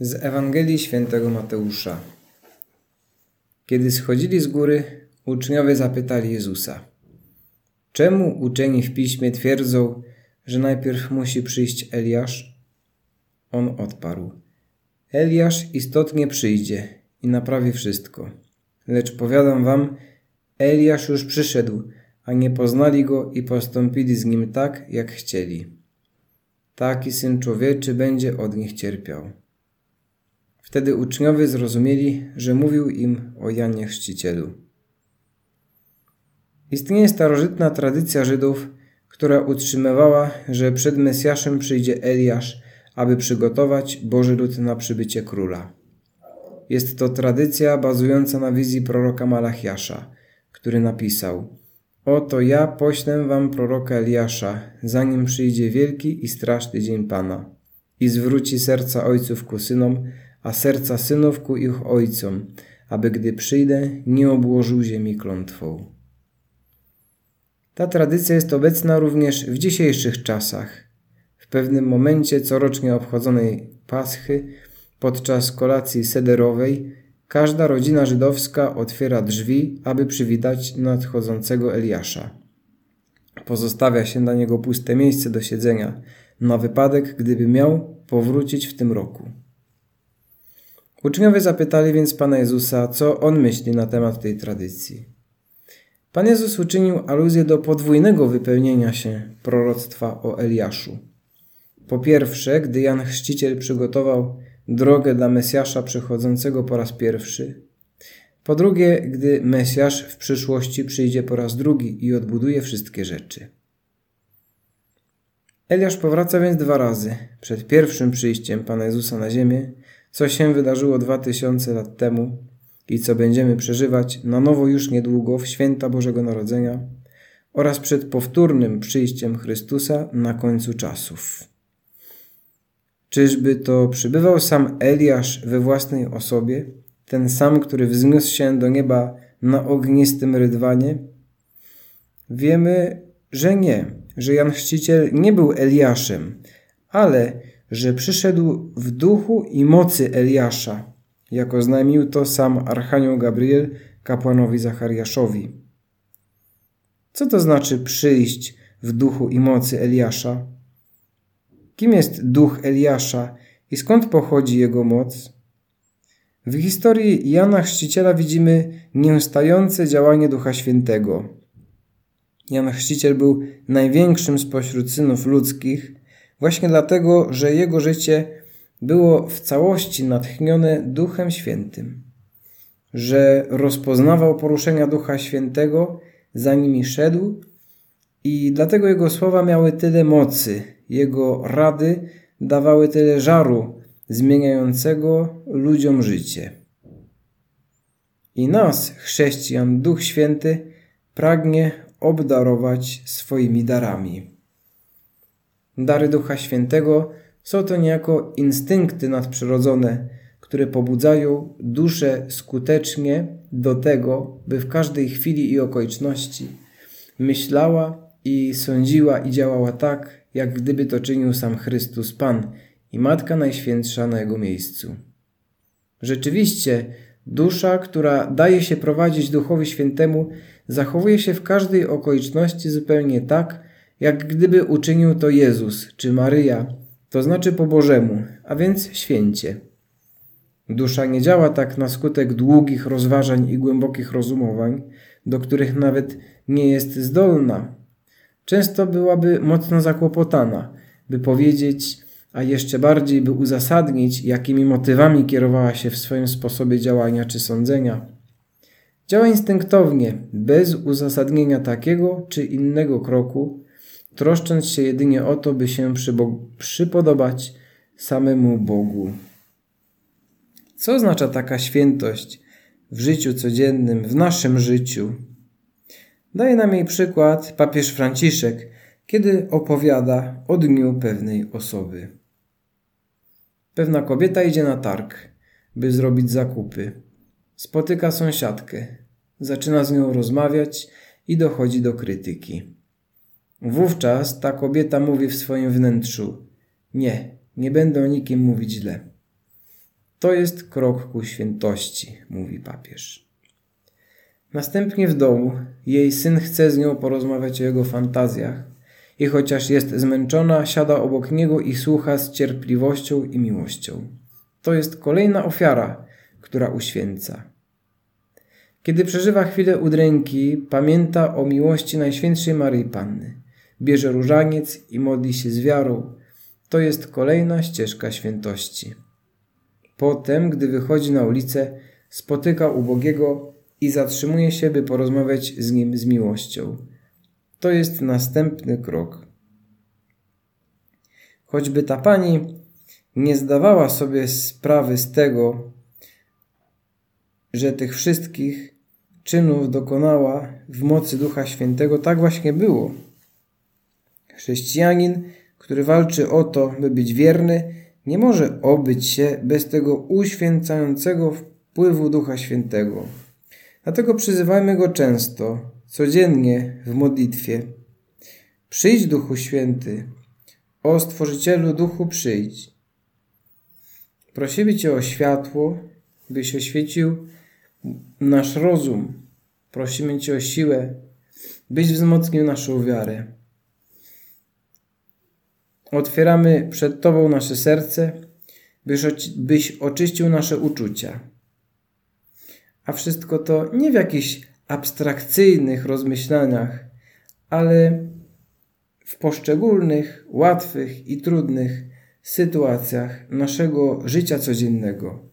Z Ewangelii Świętego Mateusza. Kiedy schodzili z góry, uczniowie zapytali Jezusa: Czemu uczeni w piśmie twierdzą, że najpierw musi przyjść Eliasz? On odparł: Eliasz istotnie przyjdzie i naprawi wszystko. Lecz powiadam wam, Eliasz już przyszedł, a nie poznali go i postąpili z nim tak, jak chcieli. Taki syn człowieczy będzie od nich cierpiał. Wtedy uczniowie zrozumieli, że mówił im o Janie Chrzcicielu. Istnieje starożytna tradycja Żydów, która utrzymywała, że przed Mesjaszem przyjdzie Eliasz, aby przygotować Boży lud na przybycie króla. Jest to tradycja bazująca na wizji proroka Malachiasza, który napisał Oto ja poślę wam proroka Eliasza, zanim przyjdzie wielki i straszny dzień Pana i zwróci serca ojców ku synom, a serca synów ku ich ojcom, aby gdy przyjdę, nie obłożył ziemi klątwą. Ta tradycja jest obecna również w dzisiejszych czasach. W pewnym momencie corocznie obchodzonej Paschy, podczas kolacji sederowej, każda rodzina żydowska otwiera drzwi, aby przywitać nadchodzącego Eliasza. Pozostawia się dla niego puste miejsce do siedzenia, na wypadek, gdyby miał powrócić w tym roku. Uczniowie zapytali więc Pana Jezusa, co on myśli na temat tej tradycji. Pan Jezus uczynił aluzję do podwójnego wypełnienia się proroctwa o Eliaszu. Po pierwsze, gdy Jan Chrzciciel przygotował drogę dla Mesjasza przychodzącego po raz pierwszy. Po drugie, gdy Mesjasz w przyszłości przyjdzie po raz drugi i odbuduje wszystkie rzeczy. Eliasz powraca więc dwa razy. Przed pierwszym przyjściem Pana Jezusa na ziemię co się wydarzyło dwa tysiące lat temu i co będziemy przeżywać na nowo już niedługo w święta Bożego Narodzenia oraz przed powtórnym przyjściem Chrystusa na końcu czasów. Czyżby to przybywał sam Eliasz we własnej osobie, ten sam, który wzniósł się do nieba na ognistym rydwanie? Wiemy, że nie, że Jan Chrzciciel nie był Eliaszem, ale że przyszedł w duchu i mocy Eliasza, jak oznajmił to sam Archanioł Gabriel kapłanowi Zachariaszowi. Co to znaczy przyjść w duchu i mocy Eliasza? Kim jest duch Eliasza i skąd pochodzi jego moc? W historii Jana Chrzciciela widzimy nieustające działanie Ducha Świętego. Jan Chrzciciel był największym spośród synów ludzkich, Właśnie dlatego, że jego życie było w całości natchnione Duchem Świętym, że rozpoznawał poruszenia Ducha Świętego, za nimi szedł i dlatego jego słowa miały tyle mocy, jego rady dawały tyle żaru zmieniającego ludziom życie. I nas, chrześcijan, Duch Święty pragnie obdarować swoimi darami. Dary Ducha Świętego są to niejako instynkty nadprzyrodzone, które pobudzają duszę skutecznie do tego, by w każdej chwili i okoliczności myślała i sądziła i działała tak, jak gdyby to czynił sam Chrystus Pan i Matka Najświętsza na Jego miejscu. Rzeczywiście, dusza, która daje się prowadzić Duchowi Świętemu, zachowuje się w każdej okoliczności zupełnie tak, jak gdyby uczynił to Jezus czy Maryja, to znaczy po Bożemu, a więc święcie. Dusza nie działa tak na skutek długich rozważań i głębokich rozumowań, do których nawet nie jest zdolna. Często byłaby mocno zakłopotana, by powiedzieć, a jeszcze bardziej by uzasadnić, jakimi motywami kierowała się w swoim sposobie działania czy sądzenia. Działa instynktownie, bez uzasadnienia takiego czy innego kroku, troszcząc się jedynie o to, by się przypodobać samemu Bogu. Co oznacza taka świętość w życiu codziennym, w naszym życiu? Daje nam jej przykład papież Franciszek, kiedy opowiada o dniu pewnej osoby. Pewna kobieta idzie na targ, by zrobić zakupy. Spotyka sąsiadkę, zaczyna z nią rozmawiać i dochodzi do krytyki. Wówczas ta kobieta mówi w swoim wnętrzu: Nie, nie będę o nikim mówić źle. To jest krok ku świętości, mówi papież. Następnie w domu jej syn chce z nią porozmawiać o jego fantazjach i chociaż jest zmęczona, siada obok niego i słucha z cierpliwością i miłością. To jest kolejna ofiara, która uświęca. Kiedy przeżywa chwilę udręki, pamięta o miłości Najświętszej Maryi Panny. Bierze różaniec i modli się z wiarą. To jest kolejna ścieżka świętości. Potem, gdy wychodzi na ulicę, spotyka ubogiego i zatrzymuje się, by porozmawiać z nim z miłością. To jest następny krok. Choćby ta pani nie zdawała sobie sprawy z tego, że tych wszystkich czynów dokonała w mocy Ducha Świętego, tak właśnie było. Chrześcijanin, który walczy o to, by być wierny, nie może obyć się bez tego uświęcającego wpływu Ducha Świętego. Dlatego przyzywajmy Go często, codziennie w modlitwie. Przyjdź Duchu Święty, o Stworzycielu Duchu przyjdź. Prosimy Cię o światło, byś oświecił nasz rozum. Prosimy Cię o siłę, byś wzmocnił naszą wiarę. Otwieramy przed Tobą nasze serce, byś, byś oczyścił nasze uczucia. A wszystko to nie w jakichś abstrakcyjnych rozmyślaniach, ale w poszczególnych, łatwych i trudnych sytuacjach naszego życia codziennego.